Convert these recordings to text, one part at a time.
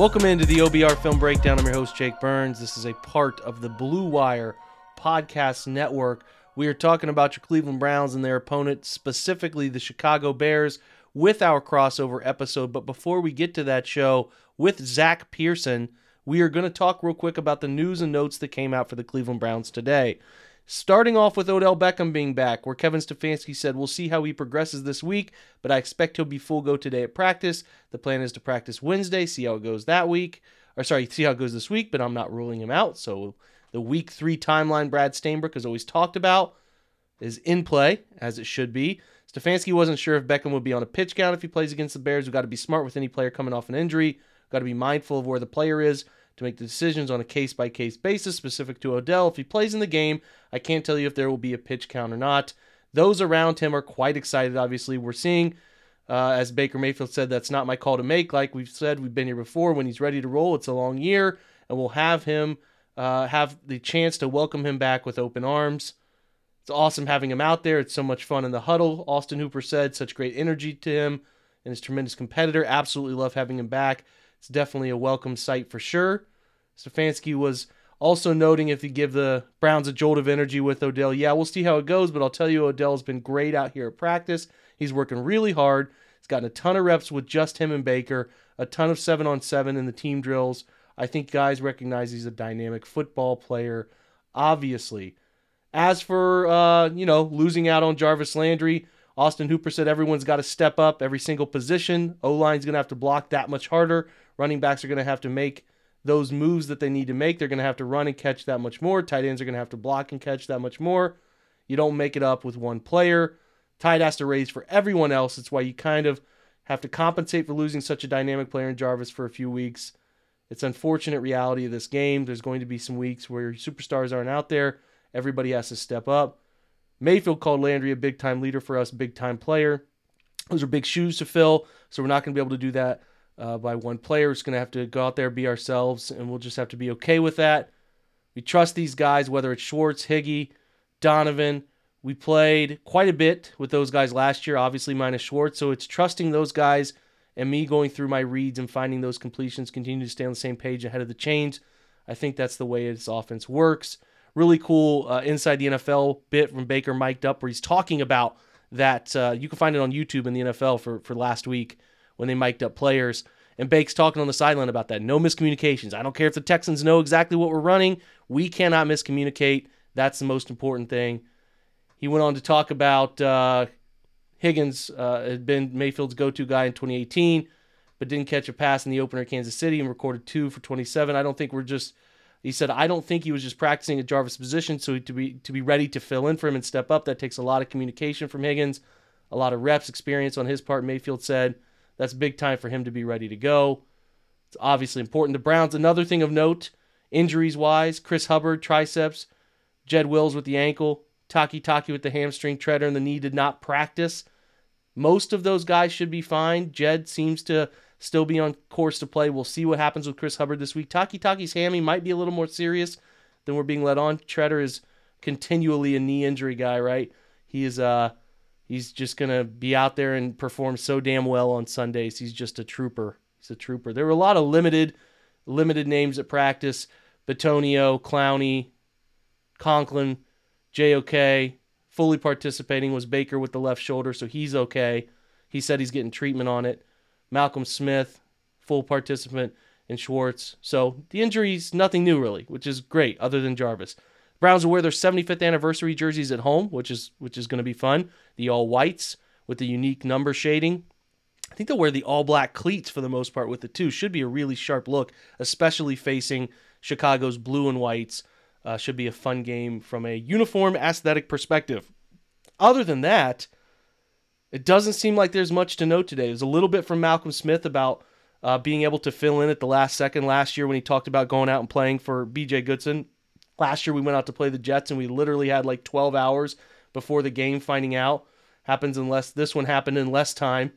Welcome into the OBR Film Breakdown. I'm your host, Jake Burns. This is a part of the Blue Wire Podcast Network. We are talking about your Cleveland Browns and their opponent, specifically the Chicago Bears, with our crossover episode. But before we get to that show with Zach Pearson, we are going to talk real quick about the news and notes that came out for the Cleveland Browns today. Starting off with Odell Beckham being back, where Kevin Stefanski said, We'll see how he progresses this week, but I expect he'll be full go today at practice. The plan is to practice Wednesday, see how it goes that week. Or, sorry, see how it goes this week, but I'm not ruling him out. So, the week three timeline Brad Stainbrook has always talked about is in play, as it should be. Stefanski wasn't sure if Beckham would be on a pitch count if he plays against the Bears. We've got to be smart with any player coming off an injury. Got to be mindful of where the player is to make the decisions on a case by case basis specific to Odell. If he plays in the game, I can't tell you if there will be a pitch count or not. Those around him are quite excited, obviously. We're seeing, uh, as Baker Mayfield said, that's not my call to make. Like we've said, we've been here before. When he's ready to roll, it's a long year, and we'll have him uh, have the chance to welcome him back with open arms. It's awesome having him out there. It's so much fun in the huddle. Austin Hooper said such great energy to him and his tremendous competitor. Absolutely love having him back. It's definitely a welcome sight for sure. Stefanski was also noting if you give the Browns a jolt of energy with Odell, yeah, we'll see how it goes, but I'll tell you, Odell's been great out here at practice. He's working really hard. He's gotten a ton of reps with just him and Baker, a ton of seven on seven in the team drills. I think guys recognize he's a dynamic football player, obviously. As for, uh, you know, losing out on Jarvis Landry, Austin Hooper said everyone's got to step up every single position. O line's going to have to block that much harder. Running backs are going to have to make those moves that they need to make. They're going to have to run and catch that much more. Tight ends are going to have to block and catch that much more. You don't make it up with one player. Tight has to raise for everyone else. It's why you kind of have to compensate for losing such a dynamic player in Jarvis for a few weeks. It's unfortunate reality of this game. There's going to be some weeks where superstars aren't out there. Everybody has to step up. Mayfield called Landry a big time leader for us, big time player. Those are big shoes to fill, so we're not going to be able to do that uh, by one player. It's going to have to go out there, be ourselves, and we'll just have to be okay with that. We trust these guys, whether it's Schwartz, Higgy, Donovan. We played quite a bit with those guys last year, obviously minus Schwartz. So it's trusting those guys and me going through my reads and finding those completions, continue to stay on the same page ahead of the chains. I think that's the way this offense works. Really cool uh, inside the NFL bit from Baker mic'd up where he's talking about that. Uh, you can find it on YouTube in the NFL for, for last week when they mic'd up players. And Bake's talking on the sideline about that. No miscommunications. I don't care if the Texans know exactly what we're running. We cannot miscommunicate. That's the most important thing. He went on to talk about uh, Higgins uh, had been Mayfield's go-to guy in 2018, but didn't catch a pass in the opener Kansas City and recorded two for 27. I don't think we're just. He said, "I don't think he was just practicing at Jarvis' position, so to be to be ready to fill in for him and step up. That takes a lot of communication from Higgins, a lot of reps experience on his part." Mayfield said. That's big time for him to be ready to go. It's obviously important. The Browns, another thing of note, injuries wise, Chris Hubbard, triceps, Jed Wills with the ankle, Takitaki with the hamstring, Tretter and the knee did not practice. Most of those guys should be fine. Jed seems to still be on course to play. We'll see what happens with Chris Hubbard this week. Takitaki's hammy might be a little more serious than we're being led on. Tretter is continually a knee injury guy, right? He is uh he's just going to be out there and perform so damn well on Sundays. He's just a trooper. He's a trooper. There were a lot of limited limited names at practice. Bitonio, Clowney, Conklin, JOK. Fully participating was Baker with the left shoulder, so he's okay. He said he's getting treatment on it. Malcolm Smith, full participant, and Schwartz. So the injury's nothing new really, which is great, other than Jarvis. Browns will wear their 75th anniversary jerseys at home, which is which is going to be fun. The all whites with the unique number shading. I think they'll wear the all black cleats for the most part with the two. Should be a really sharp look, especially facing Chicago's blue and whites. Uh, should be a fun game from a uniform aesthetic perspective. Other than that, it doesn't seem like there's much to note today. There's a little bit from Malcolm Smith about uh, being able to fill in at the last second last year when he talked about going out and playing for BJ Goodson last year we went out to play the Jets and we literally had like 12 hours before the game finding out. Happens in less. This one happened in less time,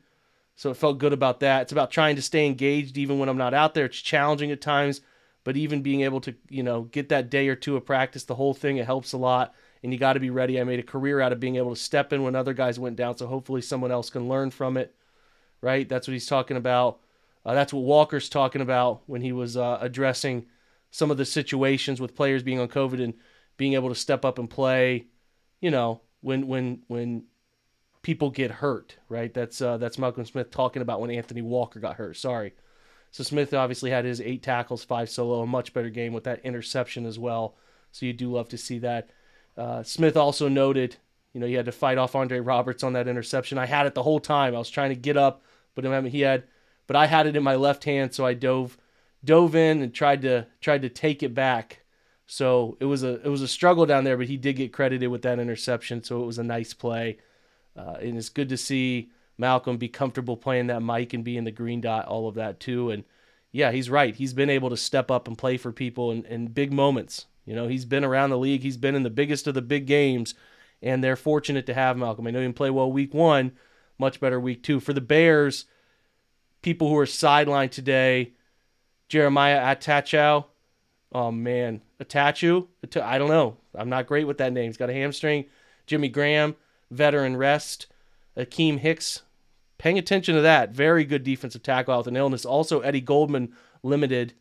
so it felt good about that. It's about trying to stay engaged even when I'm not out there. It's challenging at times, but even being able to you know get that day or two of practice, the whole thing, it helps a lot. And you got to be ready. I made a career out of being able to step in when other guys went down, so hopefully someone else can learn from it. Right? That's what he's talking about. Uh, that's what Walker's talking about when he was uh, addressing some of the situations with players being on COVID and being able to step up and play. You know, when when when people get hurt, right? That's uh, that's Malcolm Smith talking about when Anthony Walker got hurt. Sorry. So Smith obviously had his eight tackles, five solo, a much better game with that interception as well. So you do love to see that. Uh, Smith also noted, you know, he had to fight off Andre Roberts on that interception. I had it the whole time. I was trying to get up, but he had but I had it in my left hand, so I dove dove in and tried to tried to take it back. So it was a it was a struggle down there, but he did get credited with that interception, so it was a nice play. Uh, and it's good to see Malcolm be comfortable playing that mic and be in the green dot, all of that too. And yeah, he's right. He's been able to step up and play for people in, in big moments. You know, he's been around the league. He's been in the biggest of the big games, and they're fortunate to have Malcolm. I know he didn't play well week one, much better week two. For the Bears, people who are sidelined today. Jeremiah Attaochu. Oh man, Atachu. I don't know. I'm not great with that name. He's got a hamstring. Jimmy Graham, veteran rest. Akiem Hicks. Paying attention to that. Very good defensive tackle out with an illness. Also, Eddie Goldman limited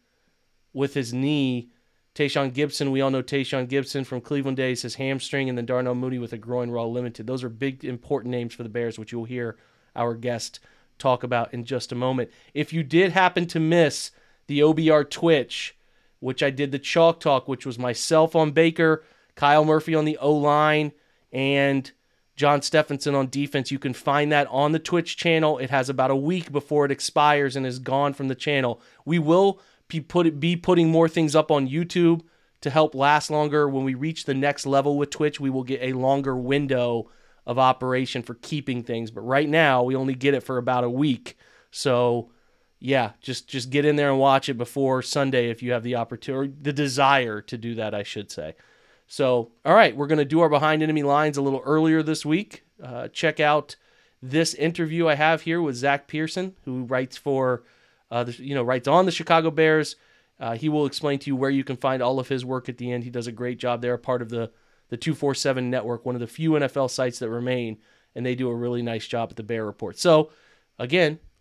with his knee. Tashaun Gipson, we all know Tashaun Gipson from Cleveland days, his hamstring, and then Darnell Mooney with a groin raw limited. Those are big, important names for the Bears, which you'll hear our guest talk about in just a moment. If you did happen to miss the OBR Twitch, which I did the Chalk Talk, which was myself on Baker, Kyle Murphy on the O line, and John Stephenson on defense. You can find that on the Twitch channel. It has about a week before it expires and is gone from the channel. We will be, put, be putting more things up on YouTube to help last longer. When we reach the next level with Twitch, we will get a longer window of operation for keeping things. But right now, we only get it for about a week. So, yeah, just just get in there and watch it before Sunday if you have the opportunity, the desire to do that, I should say. So, all right, we're going to do our behind enemy lines a little earlier this week. Uh, check out this interview I have here with Zach Pearson, who writes for, uh, the, you know, writes on the Chicago Bears. Uh, he will explain to you where you can find all of his work at the end. He does a great job there, part of the the 247 network, one of the few NFL sites that remain, and they do a really nice job at the Bear Report. So, again,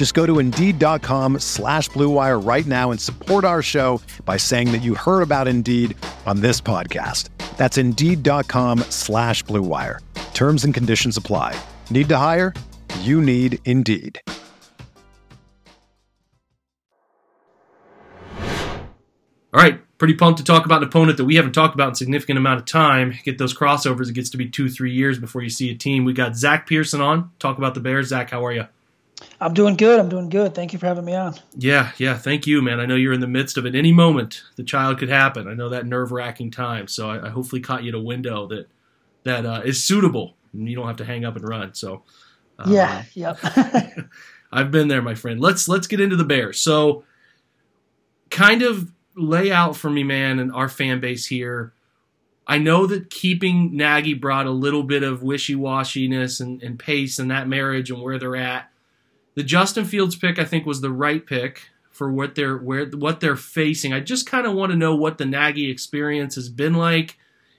Just go to Indeed.com slash BlueWire right now and support our show by saying that you heard about Indeed on this podcast. That's Indeed.com slash BlueWire. Terms and conditions apply. Need to hire? You need Indeed. All right, pretty pumped to talk about an opponent that we haven't talked about in significant amount of time. Get those crossovers. It gets to be two, three years before you see a team. We got Zach Pearson on. Talk about the Bears. Zach, how are you? I'm doing good. I'm doing good. Thank you for having me on. Yeah, yeah. Thank you, man. I know you're in the midst of it. Any moment, the child could happen. I know that nerve wracking time. So I, I, hopefully caught you at a window that that uh, is suitable, and you don't have to hang up and run. So um, yeah, yep. I've been there, my friend. Let's let's get into the Bears. So kind of lay out for me, man, and our fan base here. I know that keeping Nagy brought a little bit of wishy washiness and, and Pace and that marriage and where they're at. The Justin Fields pick, I think, was the right pick for what they're where what they're facing. I just kind of want to know what the Nagy experience has been like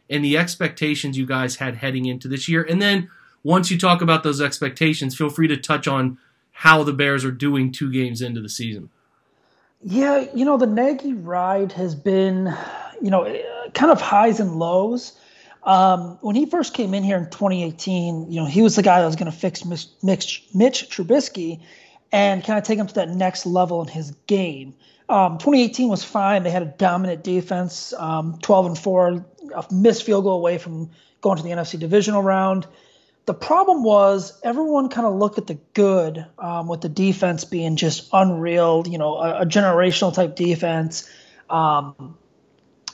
and the expectations you guys had heading into this year. And then once you talk about those expectations, feel free to touch on how the Bears are doing two games into the season. Yeah, you know, the Nagy ride has been, you know, kind of highs and lows. Um, when he first came in here in 2018, you know, he was the guy that was going to fix Mitch, Mitch, Trubisky and kind of take him to that next level in his game. Um, 2018 was fine. They had a dominant defense, um, 12 and 4, a missed field goal away from going to the NFC divisional round. The problem was everyone kind of looked at the good um, with the defense being just unreal, you know, a, a generational type defense, um,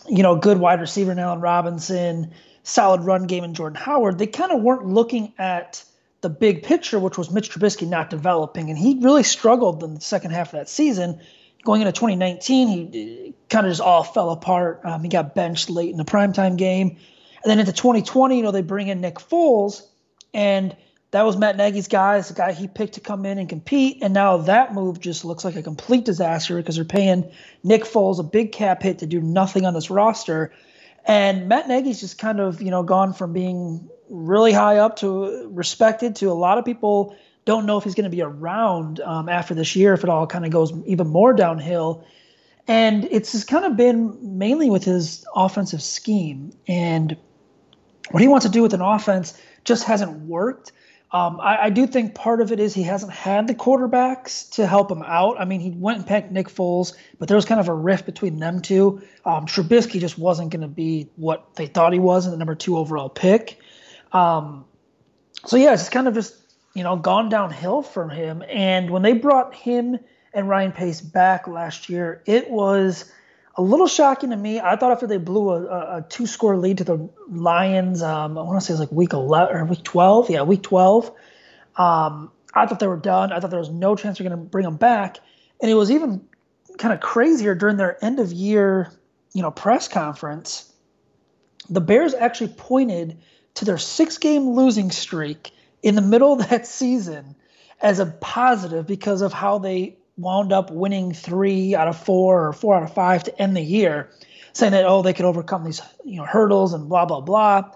you know, good wide receiver in Allen Robinson, solid run game in Jordan Howard. They kind of weren't looking at the big picture, which was Mitch Trubisky not developing. And he really struggled in the second half of that season. Going into 2019, he kind of just all fell apart. Um, he got benched late in the primetime game. And then into 2020, you know, they bring in Nick Foles and that was Matt Nagy's guy. It's the guy he picked to come in and compete. And now that move just looks like a complete disaster because they're paying Nick Foles a big cap hit to do nothing on this roster. And Matt Nagy's just kind of, you know, gone from being really high up to respected to a lot of people don't know if he's going to be around um, after this year, if it all kind of goes even more downhill. And it's just kind of been mainly with his offensive scheme. And what he wants to do with an offense just hasn't worked. Um, I, I, do think part of it is he hasn't had the quarterbacks to help him out. I mean, he went and picked Nick Foles, but there was kind of a rift between them two. Um, Trubisky just wasn't going to be what they thought he was in the number two overall pick. Um, so yeah, it's kind of just you know gone downhill from him. And when they brought him and Ryan Pace back last year, it was a little shocking to me. I thought after they blew a, a, two score lead to the Lions, um, I want to say it was like week 11 or week 12. Yeah, week 12. Um, I thought they were done. I thought there was no chance they're going to bring them back. And it was even kind of crazier during their end of year, you know, press conference. The Bears actually pointed to their six game losing streak in the middle of that season as a positive because of how they wound up winning three out of four or four out of five to end the year, saying that oh they could overcome these you know hurdles and blah blah blah.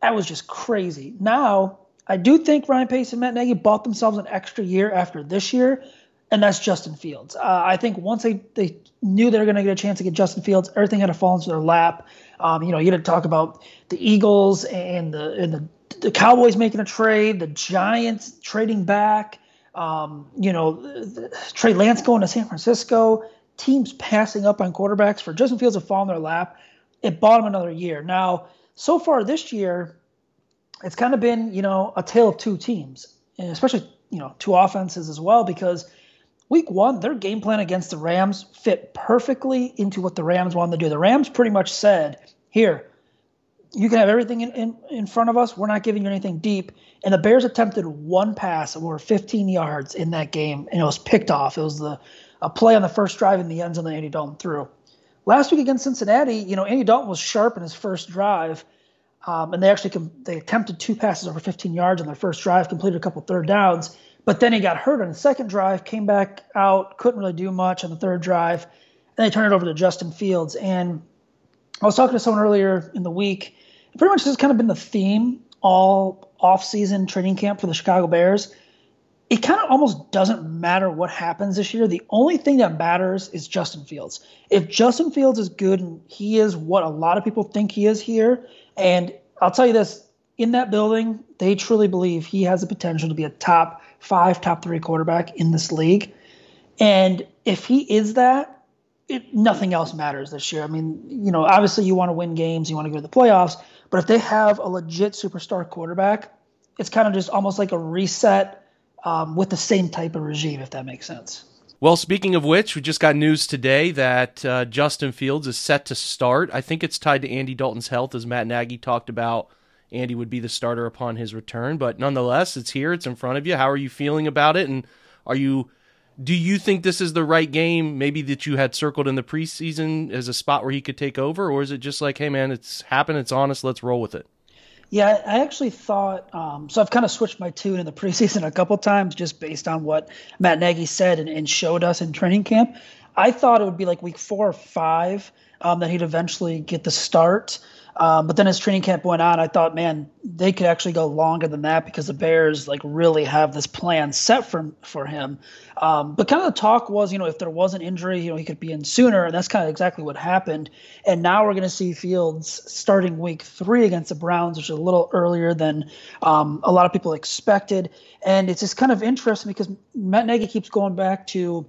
That was just crazy. Now I do think Ryan Pace and Matt Nagy bought themselves an extra year after this year, and that's Justin Fields. Uh, I think once they they knew they were going to get a chance to get Justin Fields, everything had to fall into their lap. Um, you know, you had to talk about the Eagles and the and the the Cowboys making a trade, the Giants trading back. Um, you know, Trey Lance going to San Francisco, teams passing up on quarterbacks for Justin Fields to fall in their lap. It bought him another year. Now, so far this year, it's kind of been, you know, a tale of two teams, and especially, you know, two offenses as well, because week one, their game plan against the Rams fit perfectly into what the Rams wanted to do. The Rams pretty much said, here, you can have everything in, in, in front of us. We're not giving you anything deep. And the Bears attempted one pass over 15 yards in that game, and it was picked off. It was the a play on the first drive in the end zone that Andy Dalton threw. Last week against Cincinnati, you know, Andy Dalton was sharp in his first drive, um, and they actually com- they attempted two passes over 15 yards on their first drive, completed a couple third downs. But then he got hurt on the second drive, came back out, couldn't really do much on the third drive. and they turned it over to Justin Fields. And I was talking to someone earlier in the week pretty much has kind of been the theme all off-season training camp for the Chicago Bears. It kind of almost doesn't matter what happens this year. The only thing that matters is Justin Fields. If Justin Fields is good and he is what a lot of people think he is here, and I'll tell you this, in that building, they truly believe he has the potential to be a top five, top three quarterback in this league. And if he is that, it, nothing else matters this year. I mean, you know, obviously you want to win games, you want to go to the playoffs, but if they have a legit superstar quarterback, it's kind of just almost like a reset um, with the same type of regime, if that makes sense. Well, speaking of which, we just got news today that uh, Justin Fields is set to start. I think it's tied to Andy Dalton's health, as Matt Nagy talked about. Andy would be the starter upon his return, but nonetheless, it's here, it's in front of you. How are you feeling about it? And are you do you think this is the right game, maybe that you had circled in the preseason as a spot where he could take over, or is it just like, hey man, it's happened, it's honest, let's roll with it? Yeah, I actually thought um, so. I've kind of switched my tune in the preseason a couple times just based on what Matt Nagy said and, and showed us in training camp. I thought it would be like week four or five um, that he'd eventually get the start. Um, but then as training camp went on, I thought, man, they could actually go longer than that because the Bears like really have this plan set for for him. Um, but kind of the talk was, you know, if there was an injury, you know, he could be in sooner, and that's kind of exactly what happened. And now we're going to see Fields starting Week Three against the Browns, which is a little earlier than um, a lot of people expected. And it's just kind of interesting because Matt Nagy keeps going back to.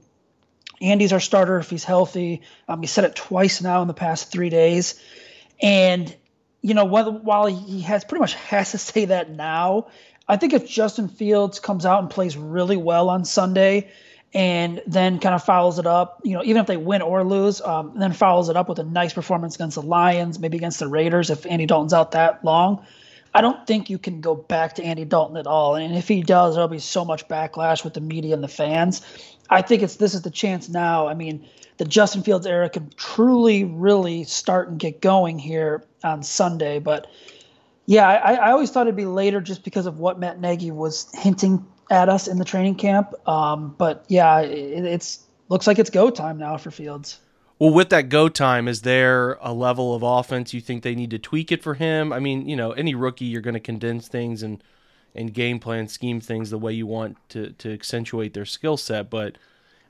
Andy's our starter if he's healthy. Um, he said it twice now in the past three days, and you know, while he has pretty much has to say that now, I think if Justin Fields comes out and plays really well on Sunday and then kind of follows it up, you know, even if they win or lose, um, then follows it up with a nice performance against the Lions, maybe against the Raiders if Andy Dalton's out that long. I don't think you can go back to Andy Dalton at all. And if he does, there'll be so much backlash with the media and the fans. I think it's this is the chance now. I mean, the Justin Fields era could truly, really start and get going here on Sunday. But yeah, I, I always thought it'd be later just because of what Matt Nagy was hinting at us in the training camp. Um, but yeah, it, it's looks like it's go time now for Fields. Well, with that go time, is there a level of offense you think they need to tweak it for him? I mean, you know, any rookie, you're going to condense things and and game plan, scheme things the way you want to to accentuate their skill set. But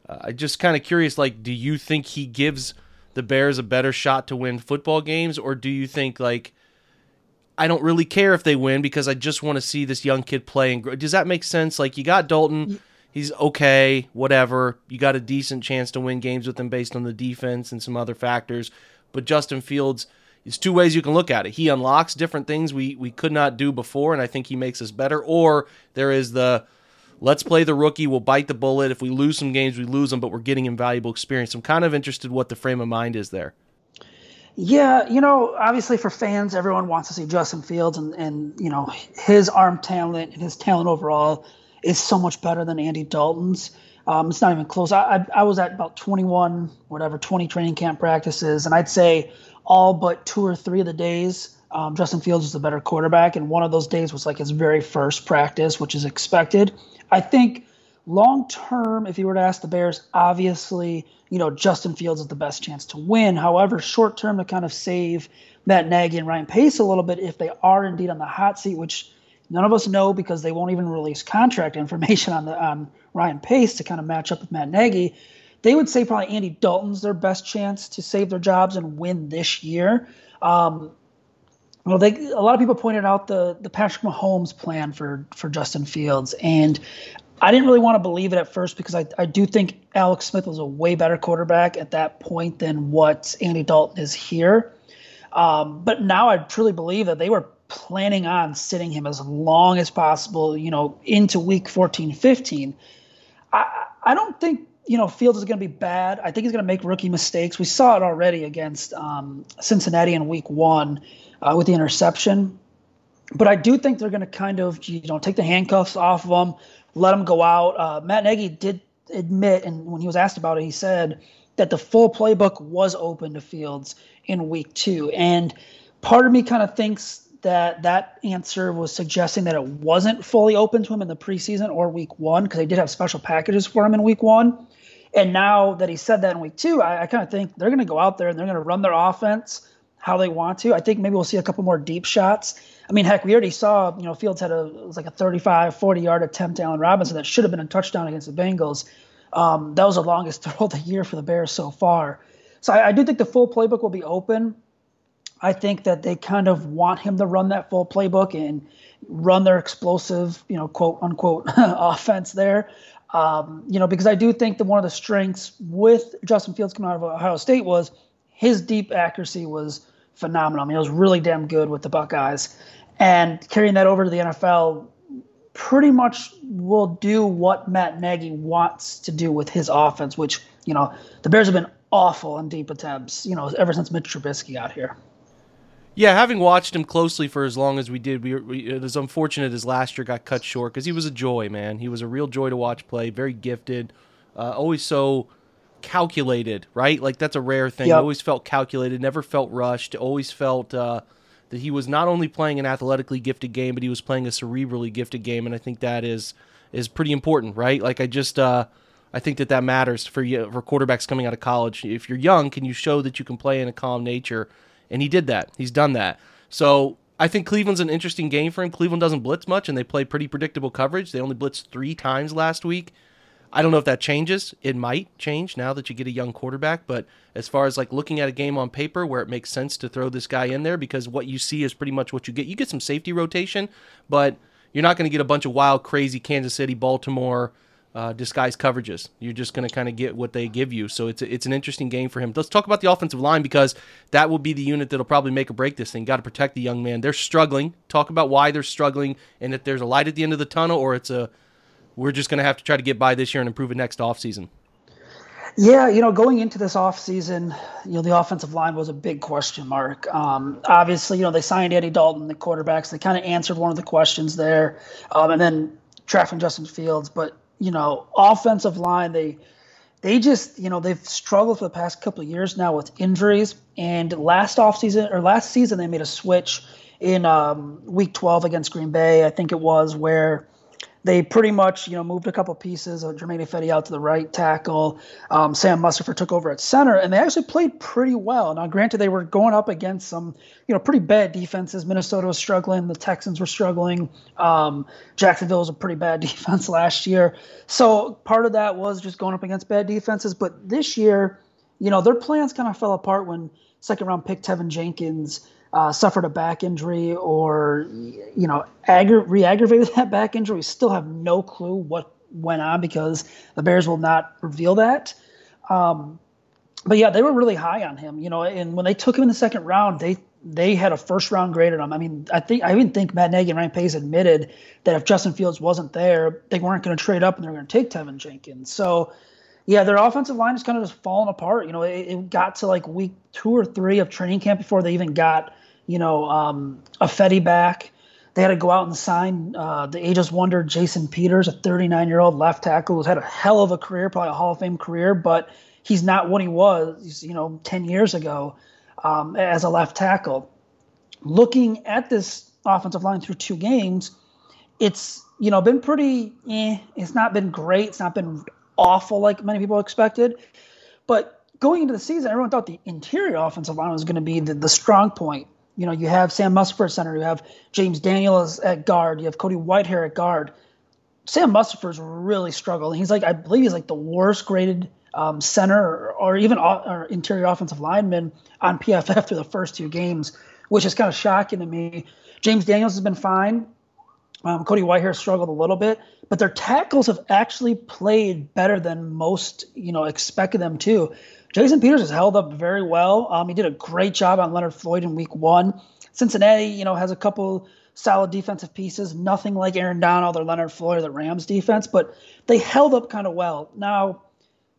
uh, I just kind of curious, like, do you think he gives the Bears a better shot to win football games, or do you think like I don't really care if they win because I just want to see this young kid play and grow? Does that make sense? Like, you got Dalton. He's okay, whatever. You got a decent chance to win games with him based on the defense and some other factors. But Justin Fields, there's two ways you can look at it. He unlocks different things we we could not do before, and I think he makes us better. Or there is the let's play the rookie. We'll bite the bullet. If we lose some games, we lose them, but we're getting invaluable experience. I'm kind of interested what the frame of mind is there. Yeah, you know, obviously for fans, everyone wants to see Justin Fields, and and you know his arm talent and his talent overall is so much better than Andy Dalton's. Um, it's not even close. I, I, I was at about 21, whatever, 20 training camp practices, and I'd say all but two or three of the days, um, Justin Fields was the better quarterback, and one of those days was like his very first practice, which is expected. I think long term, if you were to ask the Bears, obviously, you know, Justin Fields is the best chance to win. However, short term, to kind of save Matt Nagy and Ryan Pace a little bit, if they are indeed on the hot seat, which none of us know because they won't even release contract information on the on Ryan Pace to kind of match up with Matt Nagy they would say probably Andy Dalton's their best chance to save their jobs and win this year. Um, well, they a lot of people pointed out the the Patrick Mahomes plan for for Justin Fields, and I didn't really want to believe it at first because I, I do think Alex Smith was a way better quarterback at that point than what Andy Dalton is here. Um, but now I truly believe that they were planning on sitting him as long as possible, you know, into week 14, 15. I, I don't think you know, Fields is going to be bad. I think he's going to make rookie mistakes. We saw it already against um, Cincinnati in Week One uh, with the interception. But I do think they're going to kind of, you know, take the handcuffs off of them, let them go out. Uh, Matt Nagy did admit, and when he was asked about it, he said that the full playbook was open to Fields in Week Two. And part of me kind of thinks that that answer was suggesting that it wasn't fully open to him in the preseason or week one because they did have special packages for him in week one. And now that he said that in week two, I, I kind of think they're going to go out there and they're going to run their offense how they want to. I think maybe we'll see a couple more deep shots. I mean, heck, we already saw, you know, Fields had a, it was like a 35, 40 yard attempt to Allen Robinson that should have been a touchdown against the Bengals. Um, that was the longest throw of the year for the Bears so far. So I, I do think the full playbook will be open. I think that they kind of want him to run that full playbook and run their explosive, you know, quote unquote offense there. Um, you know, because I do think that one of the strengths with Justin Fields coming out of Ohio State was his deep accuracy was phenomenal. I mean, it was really damn good with the Buckeyes. And carrying that over to the NFL pretty much will do what Matt Nagy wants to do with his offense, which, you know, the Bears have been awful in deep attempts, you know, ever since Mitch Trubisky got here. Yeah, having watched him closely for as long as we did, we, we it was unfortunate his last year got cut short because he was a joy, man. He was a real joy to watch play. Very gifted, uh, always so calculated, right? Like that's a rare thing. Yep. Always felt calculated, never felt rushed. Always felt uh, that he was not only playing an athletically gifted game, but he was playing a cerebrally gifted game, and I think that is is pretty important, right? Like I just. Uh, I think that that matters for you for quarterbacks coming out of college. If you're young, can you show that you can play in a calm nature? and he did that. He's done that. So I think Cleveland's an interesting game for him. Cleveland doesn't blitz much, and they play pretty predictable coverage. They only blitzed three times last week. I don't know if that changes. It might change now that you get a young quarterback, but as far as like looking at a game on paper where it makes sense to throw this guy in there because what you see is pretty much what you get. You get some safety rotation, but you're not going to get a bunch of wild, crazy Kansas City, Baltimore uh, disguised coverages. You're just going to kind of get what they give you. So it's a, it's an interesting game for him. Let's talk about the offensive line because that will be the unit that'll probably make or break this thing. Got to protect the young man. They're struggling. Talk about why they're struggling and if there's a light at the end of the tunnel or it's a we're just going to have to try to get by this year and improve it next offseason. Yeah, you know, going into this offseason, you know, the offensive line was a big question mark. Um, obviously, you know, they signed Andy Dalton, the quarterbacks. They kind of answered one of the questions there, um, and then drafting Justin Fields. But you know, offensive line, they they just, you know, they've struggled for the past couple of years now with injuries. And last offseason or last season, they made a switch in um, Week 12 against Green Bay. I think it was where they pretty much, you know, moved a couple pieces. of Germain Ifedi out to the right tackle. Um, Sam Mustipher took over at center, and they actually played pretty well. Now, granted, they were going up against some, you know, pretty bad defenses. Minnesota was struggling. The Texans were struggling. Um, Jacksonville was a pretty bad defense last year. So part of that was just going up against bad defenses. But this year, you know, their plans kind of fell apart when second round pick Teven Jenkins – uh, suffered a back injury or you know aggra- re-aggravated that back injury. We still have no clue what went on because the Bears will not reveal that. Um, but yeah, they were really high on him, you know. And when they took him in the second round, they they had a first round grade on him. I mean, I think I even think Matt Nagy and Ryan Pace admitted that if Justin Fields wasn't there, they weren't going to trade up and they were going to take Teven Jenkins. So yeah, their offensive line is kind of just falling apart. You know, it, it, got to like week two or three of training camp before they even got you know, um, Ifedi back. They had to go out and sign uh, the ages wonder Jason Peters, a 39 year old left tackle who's had a hell of a career, probably a Hall of Fame career, but he's not what he was, you know, 10 years ago um, as a left tackle. Looking at this offensive line through two games, it's you know been pretty. Eh, it's not been great. It's not been awful like many people expected, but going into the season, everyone thought the interior offensive line was going to be the, the strong point you know, you have Sam Mustipher at center, you have James Daniels at guard, you have Cody Whitehair at guard. Sam Mustipher's really struggling. He's like, I believe he's like the worst graded um, center or, or even or interior offensive lineman on PFF through the first two games, which is kind of shocking to me. James Daniels has been fine. Um, Cody Whitehair struggled a little bit, but their tackles have actually played better than most, you know, expected them to. Jason Peters has held up very well. Um, he did a great job on Leonard Floyd in week one. Cincinnati, you know, has a couple solid defensive pieces. Nothing like Aaron Donald or Leonard Floyd or the Rams defense, but they held up kind of well. Now,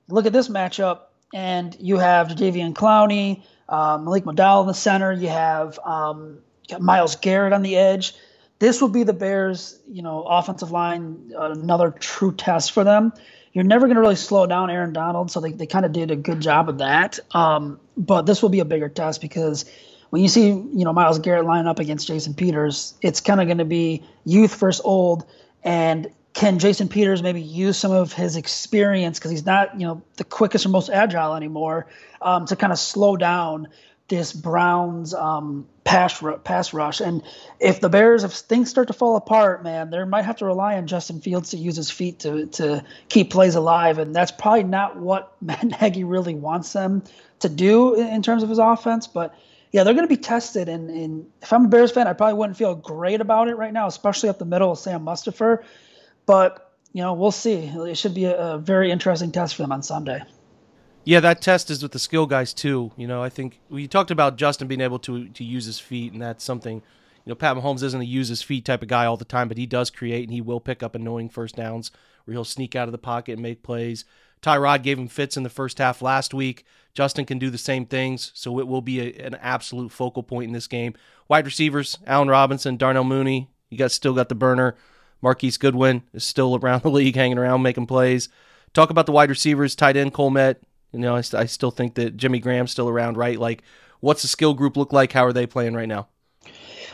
look at this matchup, and you have Jadeveon Clowney, uh, Malik McDowell in the center. You have um, Myles Garrett on the edge. This will be the Bears, you know, offensive line, another true test for them you're never going to really slow down Aaron Donald, so they, they kind of did a good job of that. Um, but this will be a bigger test because when you see you know Myles Garrett line up against Jason Peters, it's kind of going to be youth versus old, and can Jason Peters maybe use some of his experience because he's not you know the quickest or most agile anymore um, to kind of slow down this Browns um, pass pass rush. And if the Bears, if things start to fall apart, man, they might have to rely on Justin Fields to use his feet to to keep plays alive. And that's probably not what Matt Nagy really wants them to do in terms of his offense. But yeah, they're going to be tested. And, and if I'm a Bears fan, I probably wouldn't feel great about it right now, especially up the middle of Sam Mustipher. But you know, we'll see. It should be a, a very interesting test for them on Sunday. Yeah, that test is with the skill guys too. You know, I think we talked about Justin being able to to use his feet, and that's something. You know, Pat Mahomes isn't a use his feet type of guy all the time, but he does create, and he will pick up annoying first downs where he'll sneak out of the pocket and make plays. Tyrod gave him fits in the first half last week. Justin can do the same things, so it will be a, an absolute focal point in this game. Wide receivers: Allen Robinson, Darnell Mooney. You got still got the burner. Marquise Goodwin is still around the league, hanging around, making plays. Talk about the wide receivers: tight end Cole Kmet, you know, I, st- I still think that Jimmy Graham's still around, right? Like, what's the skill group look like? How are they playing right now?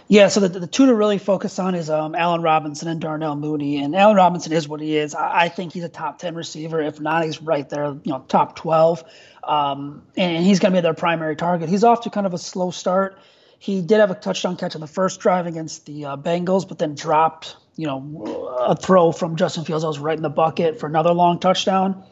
Yeah, so the, the two to really focus on is um, Allen Robinson and Darnell Mooney. And Allen Robinson is what he is. I, I, think he's a top 10 receiver. If not, he's right there, you know, top 12. Um, and he's going to be their primary target. He's off to kind of a slow start. He did have a touchdown catch on the first drive against the uh, Bengals, but then dropped, you know, a throw from Justin Fields that was right in the bucket for another long touchdown.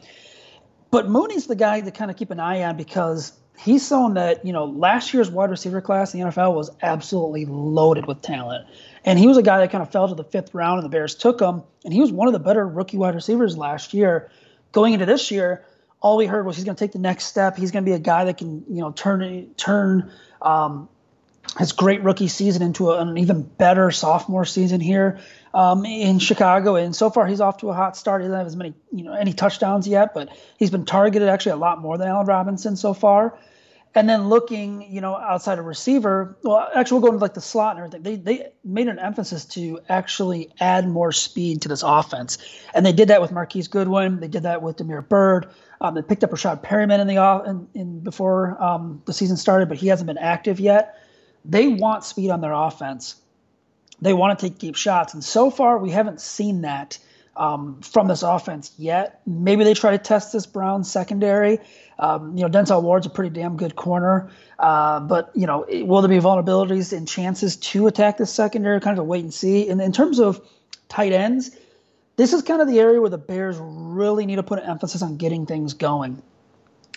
But Mooney's the guy to kind of keep an eye on because he's someone that, you know, last year's wide receiver class in the NFL was absolutely loaded with talent. And he was a guy that kind of fell to the fifth round, and the Bears took him. And he was one of the better rookie wide receivers last year. Going into this year, all we heard was he's going to take the next step. He's going to be a guy that can, you know, turn turn um, his great rookie season into an even better sophomore season here um, in Chicago. And so far, he's off to a hot start. He doesn't have as many, you know, any touchdowns yet, but he's been targeted actually a lot more than Allen Robinson so far. And then looking, you know, outside of receiver, well, actually, we'll go into like the slot and everything. They they made an emphasis to actually add more speed to this offense, and they did that with Marquise Goodwin. They did that with Damiere Byrd. Um, they picked up Breshad Perriman in the off in, in before um, the season started, but he hasn't been active yet. They want speed on their offense. They want to take deep shots, and so far we haven't seen that um, from this offense yet. Maybe they try to test this Brown secondary. Um, you know, Denzel Ward's a pretty damn good corner, uh, but you know, will there be vulnerabilities and chances to attack the secondary? Kind of a wait and see. And in terms of tight ends, this is kind of the area where the Bears really need to put an emphasis on getting things going.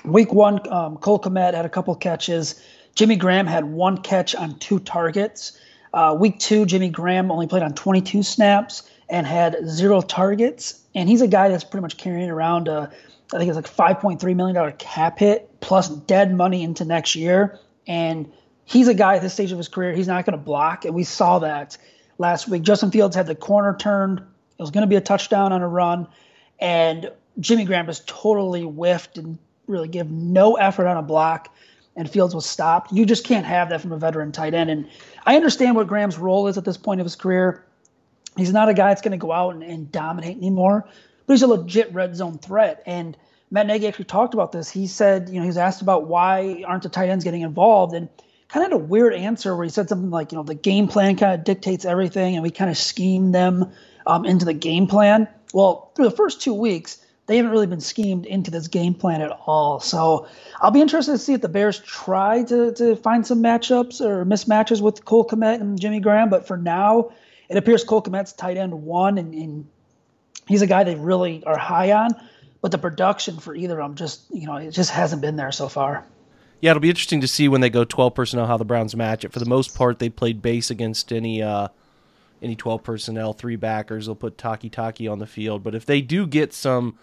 Week one, um, Cole Kmet had a couple catches. Jimmy Graham had one catch on two targets. Uh, week two, Jimmy Graham only played on 22 snaps and had zero targets. And he's a guy that's pretty much carrying around a I think it's like $5.3 million cap hit plus dead money into next year. And he's a guy at this stage of his career, he's not going to block. And we saw that last week. Justin Fields had the corner turned. It was going to be a touchdown on a run. And Jimmy Graham just totally whiffed and really gave no effort on a block. And Fields was stopped. You just can't have that from a veteran tight end. And I understand what Graham's role is at this point of his career. He's not a guy that's going to go out and, and dominate anymore but he's a legit red zone threat. And Matt Nagy actually talked about this. He said, you know, he was asked about why aren't the tight ends getting involved, and kind of had a weird answer where he said something like, you know, the game plan kind of dictates everything, and we kind of scheme them um, into the game plan. Well, through the first two weeks, they haven't really been schemed into this game plan at all. So I'll be interested to see if the Bears try to, to find some matchups or mismatches with Cole Kmet and Jimmy Graham. But for now, it appears Cole Kmet's tight end one, and, and he's a guy they really are high on, but the production for either of them just you know it just hasn't been there so far. Yeah, it'll be interesting to see when they go 12 personnel how the Browns match it. For the most part, they played base against any uh, any 12 personnel, three backers. They'll put Takitaki on the field, but if they do get some,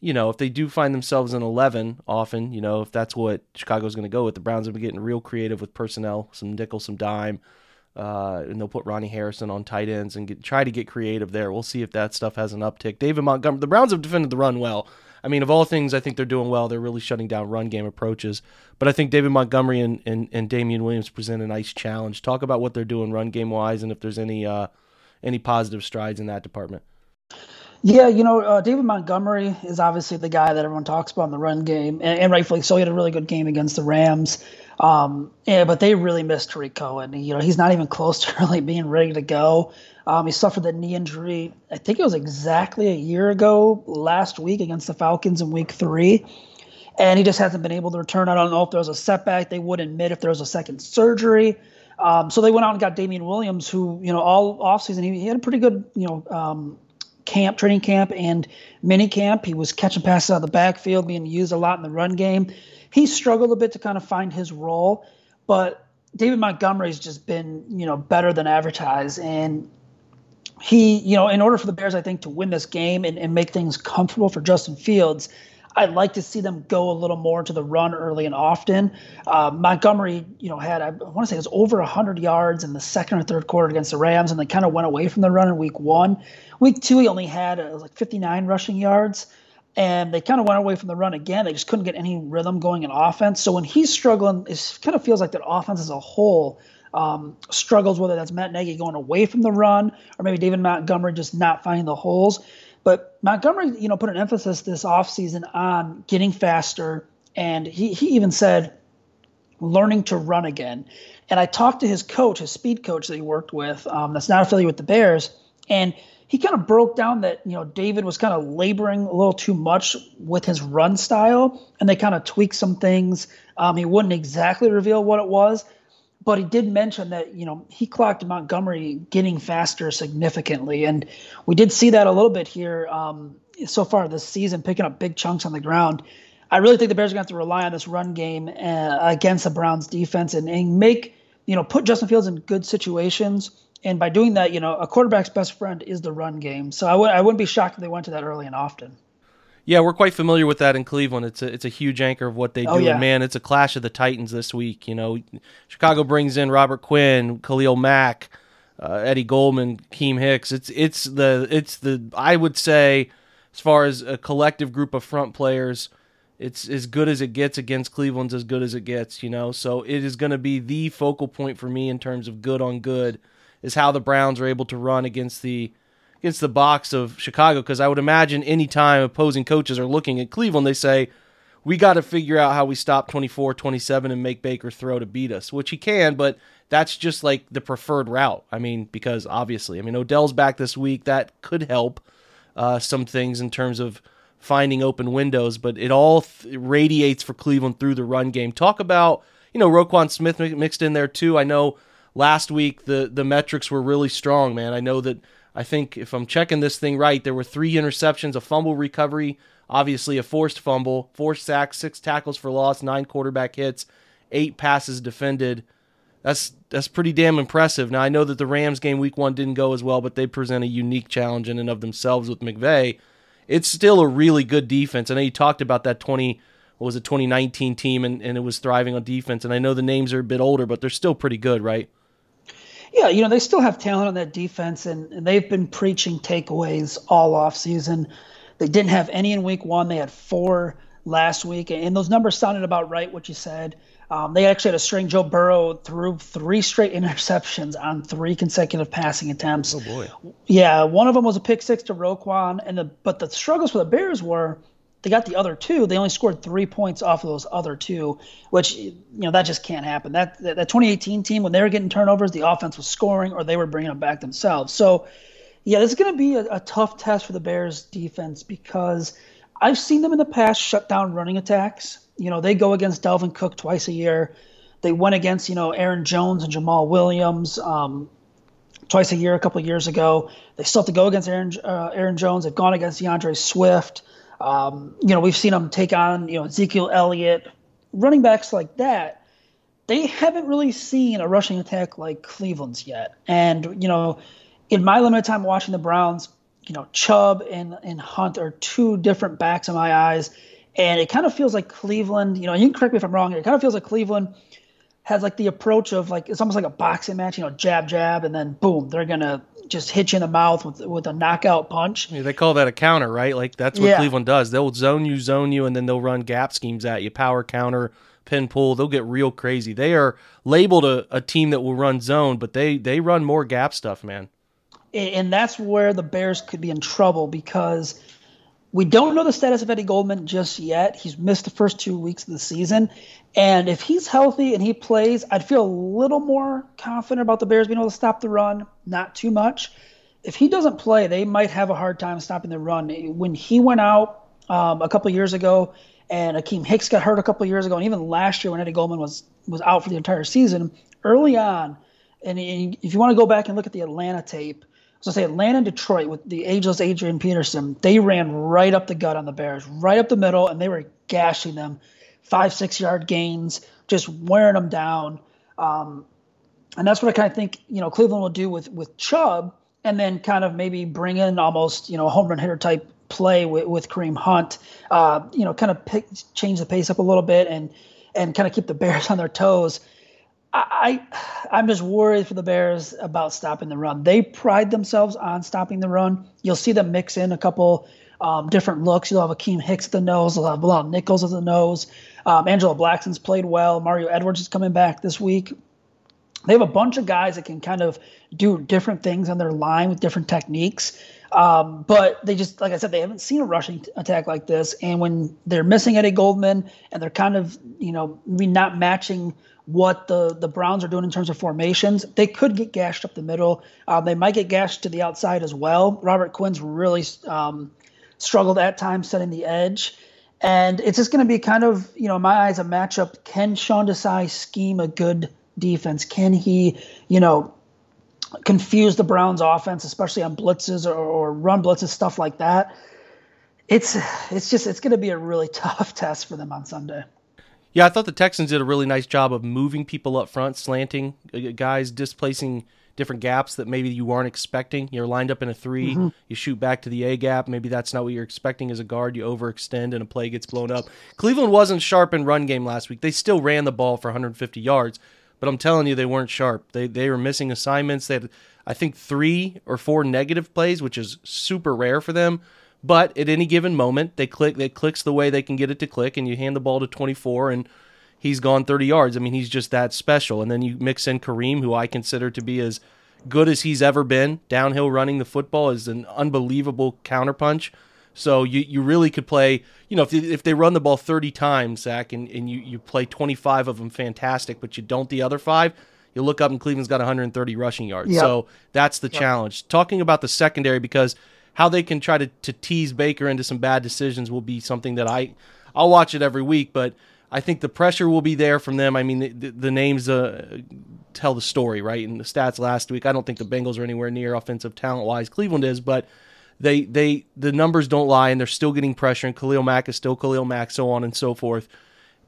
you know, if they do find themselves in 11, often, you know, if that's what Chicago's going to go with, the Browns have been getting real creative with personnel, some nickel, some dime. Uh, and they'll put Ronnie Harrison on tight ends and get, try to get creative there. We'll see if that stuff has an uptick. David Montgomery, the Browns have defended the run well. I mean, of all things, I think they're doing well. They're really shutting down run game approaches. But I think David Montgomery and, and, and Damien Williams present a nice challenge. Talk about what they're doing run game wise and if there's any uh, any positive strides in that department. Yeah, you know, uh, David Montgomery is obviously the guy that everyone talks about in the run game, and, and rightfully so. He had a really good game against the Rams. Um, yeah, but they really missed Tarik Cohen. You know, he's not even close to really being ready to go. Um, he suffered the knee injury. I think it was exactly a year ago last week against the Falcons in Week Three, and he just hasn't been able to return. I don't know if there was a setback. They would admit if there was a second surgery. Um, so they went out and got Damien Williams, who you know all offseason he, he had a pretty good you know um, camp, training camp, and mini camp. He was catching passes out of the backfield, being used a lot in the run game he struggled a bit to kind of find his role, but David Montgomery's just been, you know, better than advertised. And he, you know, in order for the Bears, I think, to win this game and, and make things comfortable for Justin Fields, I'd like to see them go a little more to the run early and often. Uh, Montgomery, you know, had I want to say it was over 100 yards in the second or third quarter against the Rams, and they kind of went away from the run in Week One. Week Two, he only had uh, like 59 rushing yards and they kind of went away from the run again. They just couldn't get any rhythm going in offense. So when he's struggling, it kind of feels like that offense as a whole um, struggles, whether that's Matt Nagy going away from the run or maybe David Montgomery just not finding the holes. But Montgomery, you know, put an emphasis this offseason on getting faster, and he, he even said learning to run again. And I talked to his coach, his speed coach that he worked with, um, that's not affiliated with the Bears, and – he kind of broke down that you know David was kind of laboring a little too much with his run style, and they kind of tweaked some things. Um, he wouldn't exactly reveal what it was, but he did mention that you know he clocked Montgomery getting faster significantly, and we did see that a little bit here um, so far this season, picking up big chunks on the ground. I really think the Bears are going to have to rely on this run game uh, against the Browns defense and, and make you know put Justin Fields in good situations. And by doing that, you know, a quarterback's best friend is the run game. So I w- I wouldn't be shocked if they went to that early and often. Yeah, we're quite familiar with that in Cleveland. It's a it's a huge anchor of what they oh, do. Oh, yeah. And man, it's a clash of the Titans this week. You know, Chicago brings in Robert Quinn, Khalil Mack, uh, Eddie Goldman, Keem Hicks. It's it's the it's the I would say as far as a collective group of front players, it's as good as it gets against Cleveland's as good as it gets. You know, so it is going to be the focal point for me in terms of good on good is how the Browns are able to run against the against the box of Chicago because I would imagine anytime opposing coaches are looking at Cleveland, they say, we got to figure out how we stop 24 27 and make Baker throw to beat us, which he can, but that's just like the preferred route. I mean, because obviously, I mean, Odell's back this week. That could help uh, some things in terms of finding open windows, but it all th- radiates for Cleveland through the run game. Talk about, you know, Roquan Smith mixed in there too. I know last week the, the metrics were really strong, man. I know that I think if I'm checking this thing right, there were three interceptions, a fumble recovery, obviously a forced fumble, four sacks, six tackles for loss, nine quarterback hits, eight passes defended. That's that's pretty damn impressive. Now I know that the Rams game week one didn't go as well, but they present a unique challenge in and of themselves with McVay. It's still a really good defense. I know you talked about that 20 what was it 2019 team and, and it was thriving on defense. And I know the names are a bit older, but they're still pretty good, right? Yeah, you know, they still have talent on that defense, and, and they've been preaching takeaways all off season. They didn't have any in week one. They had four last week, and those numbers sounded about right, what you said. Um, they actually had a string. Joe Burrow threw three straight interceptions on three consecutive passing attempts. Oh boy! Yeah, one of them was a pick six to Roquan, and the but the struggles for the Bears were they got the other two. They only scored three points off of those other two, which you know that just can't happen. That that, that 2018 team when they were getting turnovers, the offense was scoring or they were bringing them back themselves. So yeah, this is going to be a, a tough test for the Bears defense because I've seen them in the past shut down running attacks. You know, they go against Dalvin Cook twice a year. They went against you know Aaron Jones and Jamaal Williams. Um, twice a year, a couple years ago. They still have to go against Aaron, uh, Aaron Jones. They've gone against D'Andre Swift. Um, you know, we've seen them take on, you know, Ezekiel Elliott, running backs like that. They haven't really seen a rushing attack like Cleveland's yet. And, you know, in my limited time watching the Browns, you know, Chubb and, and Hunt are two different backs in my eyes. And it kind of feels like Cleveland, you know, you can correct me if I'm wrong. It kind of feels like Cleveland has like the approach of like it's almost like a boxing match, you know, jab jab, and then boom, they're gonna just hit you in the mouth with with a knockout punch. Yeah, they call that a counter, right? Like that's what yeah. Cleveland does. They'll zone you, zone you, and then they'll run gap schemes at you, power counter, pin pull. They'll get real crazy. They are labeled a, a team that will run zone, but they they run more gap stuff, man. And that's where the Bears could be in trouble because we don't know the status of Eddie Goldman just yet. He's missed the first two weeks of the season. And if he's healthy and he plays, I'd feel a little more confident about the Bears being able to stop the run, not too much. If he doesn't play, they might have a hard time stopping the run. When he went out um, a couple years ago, and Akiem Hicks got hurt a couple years ago, and even last year when Eddie Goldman was was out for the entire season, early on, and if you want to go back and look at the Atlanta tape, so say Atlanta and Detroit with the ageless Adrian Peterson, they ran right up the gut on the Bears, right up the middle, and they were gashing them five, six yard gains, just wearing them down. Um, and that's what I kind of think, you know, Cleveland will do with, with Chubb and then kind of maybe bring in almost, you know, a home run hitter type play with, with Kareem Hunt, uh, you know, kind of pick, change the pace up a little bit and, and kind of keep the Bears on their toes. I, I am just worried for the Bears about stopping the run. They pride themselves on stopping the run. You'll see them mix in a couple um, different looks. You'll have Akiem Hicks at the nose. You'll have Bilal Nichols at the nose. Um, Angelo Blackson's played well. Mario Edwards is coming back this week. They have a bunch of guys that can kind of do different things on their line with different techniques. Um, but they just, like I said, they haven't seen a rushing attack like this. And when they're missing Eddie Goldman and they're kind of, you know, not matching what the, the Browns are doing in terms of formations, they could get gashed up the middle. Um, they might get gashed to the outside as well. Robert Quinn's really um, struggled at times setting the edge. And it's just going to be kind of, you know, in my eyes, a matchup. Can Sean Desai scheme a good defense? Can he, you know, confuse the Browns offense, especially on blitzes or, or run blitzes, stuff like that? It's it's just it's going to be a really tough test for them on Sunday. Yeah, I thought the Texans did a really nice job of moving people up front, slanting uh, guys, displacing different gaps that maybe you weren't expecting. You're lined up in a 3 mm-hmm. you shoot back to the A gap. Maybe that's not what you're expecting as a guard. You overextend and a play gets blown up. Cleveland wasn't sharp in run game last week. They still ran the ball for 150 yards, but I'm telling you, they weren't sharp. They they were missing assignments. They had, I think, three or four negative plays, which is super rare for them. But at any given moment, they click. It clicks the way they can get it to click, and you hand the ball to 24, and he's gone 30 yards. I mean, he's just that special. And then you mix in Kareem, who I consider to be as good as he's ever been. Downhill running the football is an unbelievable counterpunch. So you, you really could play, you know, if, if they run the ball 30 times, Zack, and, and you, you play 25 of them, fantastic, but you don't the other five, you look up and Cleveland's got 130 rushing yards. Yep. So that's the yep. challenge. Talking about the secondary, because how they can try to, to tease Baker into some bad decisions will be something that I, I'll watch it every week, but – I think the pressure will be there from them. I mean, the, the names uh, tell the story, right? And the stats last week, I don't think the Bengals are anywhere near offensive talent wise. Cleveland is, but they they the numbers don't lie, and they're still getting pressure. And Khalil Mack is still Khalil Mack, so on and so forth.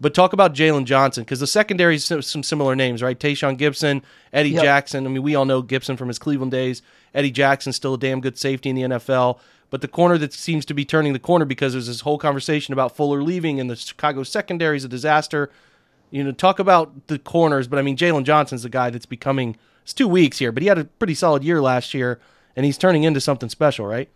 But talk about Jaylon Johnson because the secondary is some similar names, right? Tashaun Gipson, Eddie yep. Jackson. I mean, we all know Gibson from his Cleveland days. Eddie Jackson still a damn good safety in the NFL. But the corner that seems to be turning the corner because there's this whole conversation about Fuller leaving and the Chicago secondary is a disaster. You know, talk about the corners, but I mean, Jaylon Johnson's the guy that's becoming. It's two weeks here, but he had a pretty solid year last year, and he's turning into something special, right?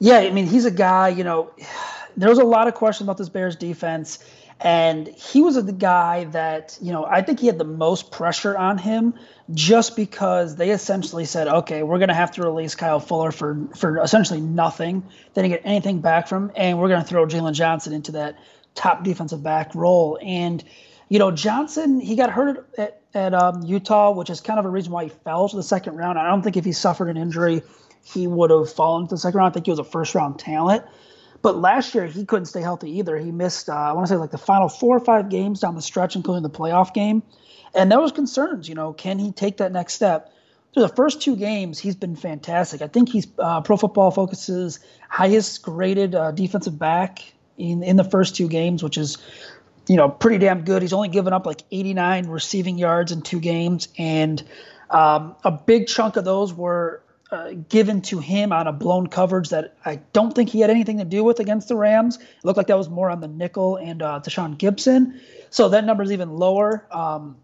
Yeah, I mean, he's a guy. You know, there's a lot of questions about this Bears defense, and he was the guy that you know I think he had the most pressure on him just because they essentially said, okay, we're going to have to release Kyle Fuller for for essentially nothing. They didn't get anything back from, him, and we're going to throw Jaylon Johnson into that top defensive back role. And you know, Johnson he got hurt at, at um, Utah, which is kind of a reason why he fell to the second round. I don't think if he suffered an injury, he would have fallen to the second round. I think he was a first round talent. But last year he couldn't stay healthy either. He missed, uh, I want to say, like the final four or five games down the stretch, including the playoff game. And there was concerns, you know, can he take that next step? Through the first two games, he's been fantastic. I think he's uh, Pro Football Focus's highest graded uh, defensive back in in the first two games, which is, you know, pretty damn good. He's only given up like 89 receiving yards in two games, and um, a big chunk of those were uh, given to him on a blown coverage that I don't think he had anything to do with against the Rams. It looked like that was more on the nickel and uh, Tashaun Gipson. So that number is even lower. Um,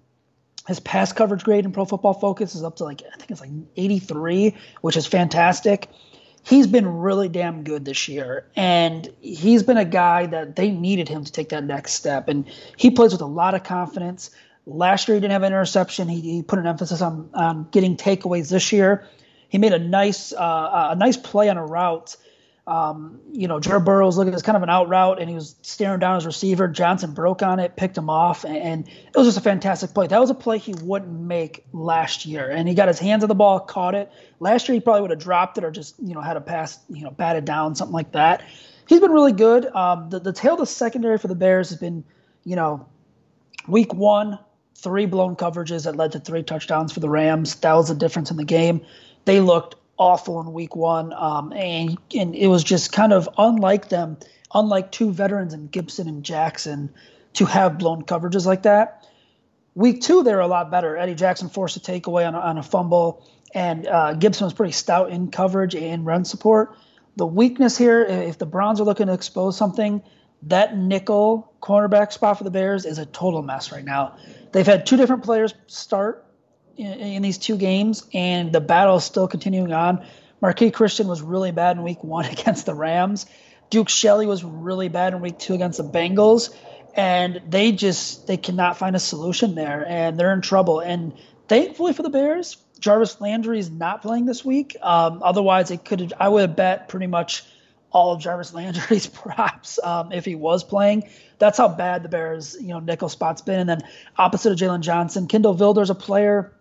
his pass coverage grade in Pro Football Focus is up to like I think it's like 83, which is fantastic. He's been really damn good this year, and he's been a guy that they needed him to take that next step. And he plays with a lot of confidence. Last year he didn't have an interception. He, he put an emphasis on, on getting takeaways this year. He made a nice uh, a nice play on a route um, you know, Joe Burrow's looking as kind of an out route, and he was staring down his receiver. Johnson broke on it, picked him off, and, and, it was just a fantastic play. That was a play he wouldn't make last year, and he got his hands on the ball, caught it. Last year, he probably would have dropped it or just you know had a pass, you know, batted down, something like that. He's been really good. Um, the the tale of the secondary for the Bears has been, you know, week one, three blown coverages that led to three touchdowns for the Rams. That was the difference in the game. They looked awful in week one. Um, and, and it was just kind of unlike them, unlike two veterans in Gipson and Jackson to have blown coverages like that. Week two, they were a lot better. Eddie Jackson forced a takeaway on a, on a fumble, and uh, Gipson was pretty stout in coverage and run support. The weakness here, if the Browns are looking to expose something, that nickel cornerback spot for the Bears is a total mess right now. They've had two different players start in, in these two games, and the battle is still continuing on. Marqui Christian was really bad in week one against the Rams. Duke Shelley was really bad in week two against the Bengals. And they just they cannot find a solution there and they're in trouble. And thankfully for the Bears, Jarvis Landry is not playing this week. Um, otherwise, it could I would have bet pretty much all of Jarvis Landry's props um, if he was playing. That's how bad the Bears, you know, nickel spot's been. And then opposite of Jaylon Johnson, Kindle Vildor's a player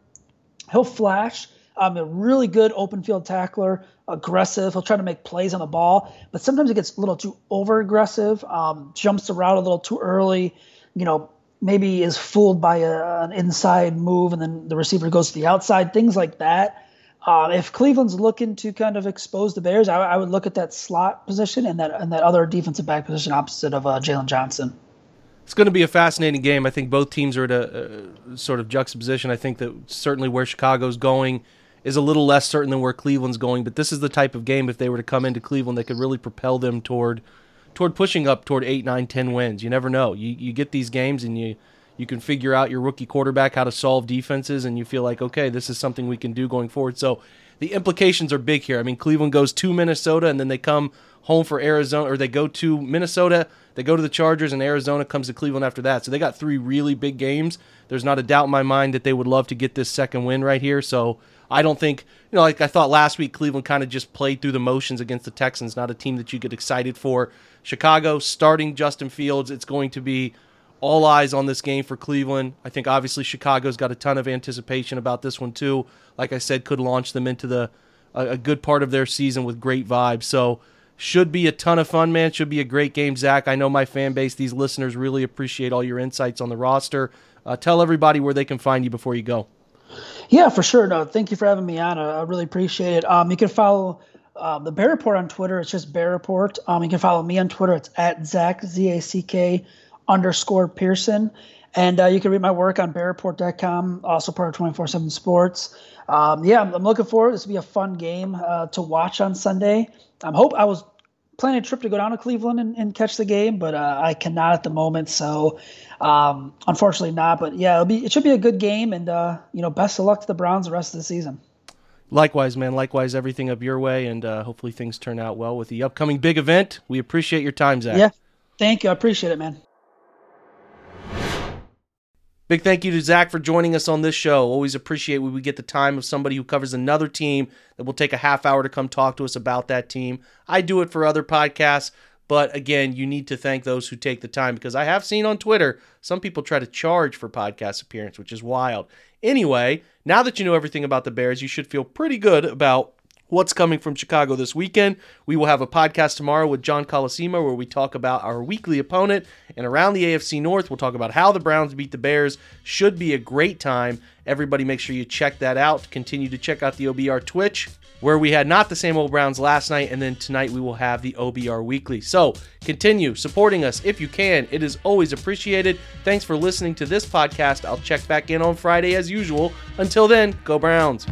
He'll flash. Um, a really good open field tackler, aggressive. He'll try to make plays on the ball, but sometimes he gets a little too over aggressive, um, jumps the route a little too early. You know, maybe is fooled by a, an inside move and then the receiver goes to the outside, things like that. Uh, if Cleveland's looking to kind of expose the Bears, I, I, would look at that slot position and that and that other defensive back position opposite of uh, Jaylon Johnson. It's going to be a fascinating game. I think both teams are at a, a sort of juxtaposition. I think that certainly where Chicago's going is a little less certain than where Cleveland's going, but this is the type of game if they were to come into Cleveland that could really propel them toward toward pushing up toward eight, nine, ten wins. You never know. You you get these games and you you can figure out your rookie quarterback how to solve defenses, and you feel like okay, this is something we can do going forward. So the implications are big here. I mean, Cleveland goes to Minnesota and then they come home for Arizona, or they go to Minnesota, they go to the Chargers, and Arizona comes to Cleveland after that. So they got three really big games. There's not a doubt in my mind that they would love to get this second win right here. So I don't think, you know, like I thought last week, Cleveland kind of just played through the motions against the Texans, not a team that you get excited for. Chicago starting Justin Fields, it's going to be all eyes on this game for Cleveland. I think obviously Chicago's got a ton of anticipation about this one too. Like I said, could launch them into the a, a good part of their season with great vibes. So should be a ton of fun, man. Should be a great game, Zack. I know my fan base, these listeners really appreciate all your insights on the roster. Uh, tell everybody where they can find you before you go. Yeah, for sure. No, thank you for having me on. I, really appreciate it. Um, you can follow uh, the Bear Report on Twitter. It's just Bear Report. Um, you can follow me on Twitter. It's at Zack Z A C K underscore Pearson. And uh, you can read my work on bearreport.com, also part of 24 7 Sports. Um, yeah, I'm, I'm, looking forward. This will be a fun game uh, to watch on Sunday. I'm hope I was planning a trip to go down to Cleveland and, and catch the game, but uh, I cannot at the moment. So um, unfortunately not. But yeah, it'll be it should be a good game, and uh, you know, best of luck to the Browns the rest of the season. Likewise, man. Likewise, everything up your way, and uh, hopefully things turn out well with the upcoming big event. We appreciate your time, Zack. Yeah, thank you. I appreciate it, man. Big thank you to Zack for joining us on this show. Always appreciate when we get the time of somebody who covers another team that will take a half hour to come talk to us about that team. I do it for other podcasts, but again, you need to thank those who take the time because I have seen on Twitter some people try to charge for podcast appearance, which is wild. Anyway, now that you know everything about the Bears, you should feel pretty good about what's coming from Chicago this weekend. We will have a podcast tomorrow with John Colosimo where we talk about our weekly opponent and around the AFC North. We'll talk about how the Browns beat the Bears. Should be a great time. Everybody make sure you check that out. Continue to check out the OBR Twitch where we had not the same old Browns last night, and then tonight we will have the OBR Weekly. So continue supporting us if you can. It is always appreciated. Thanks for listening to this podcast. I'll check back in on Friday as usual. Until then, go Browns.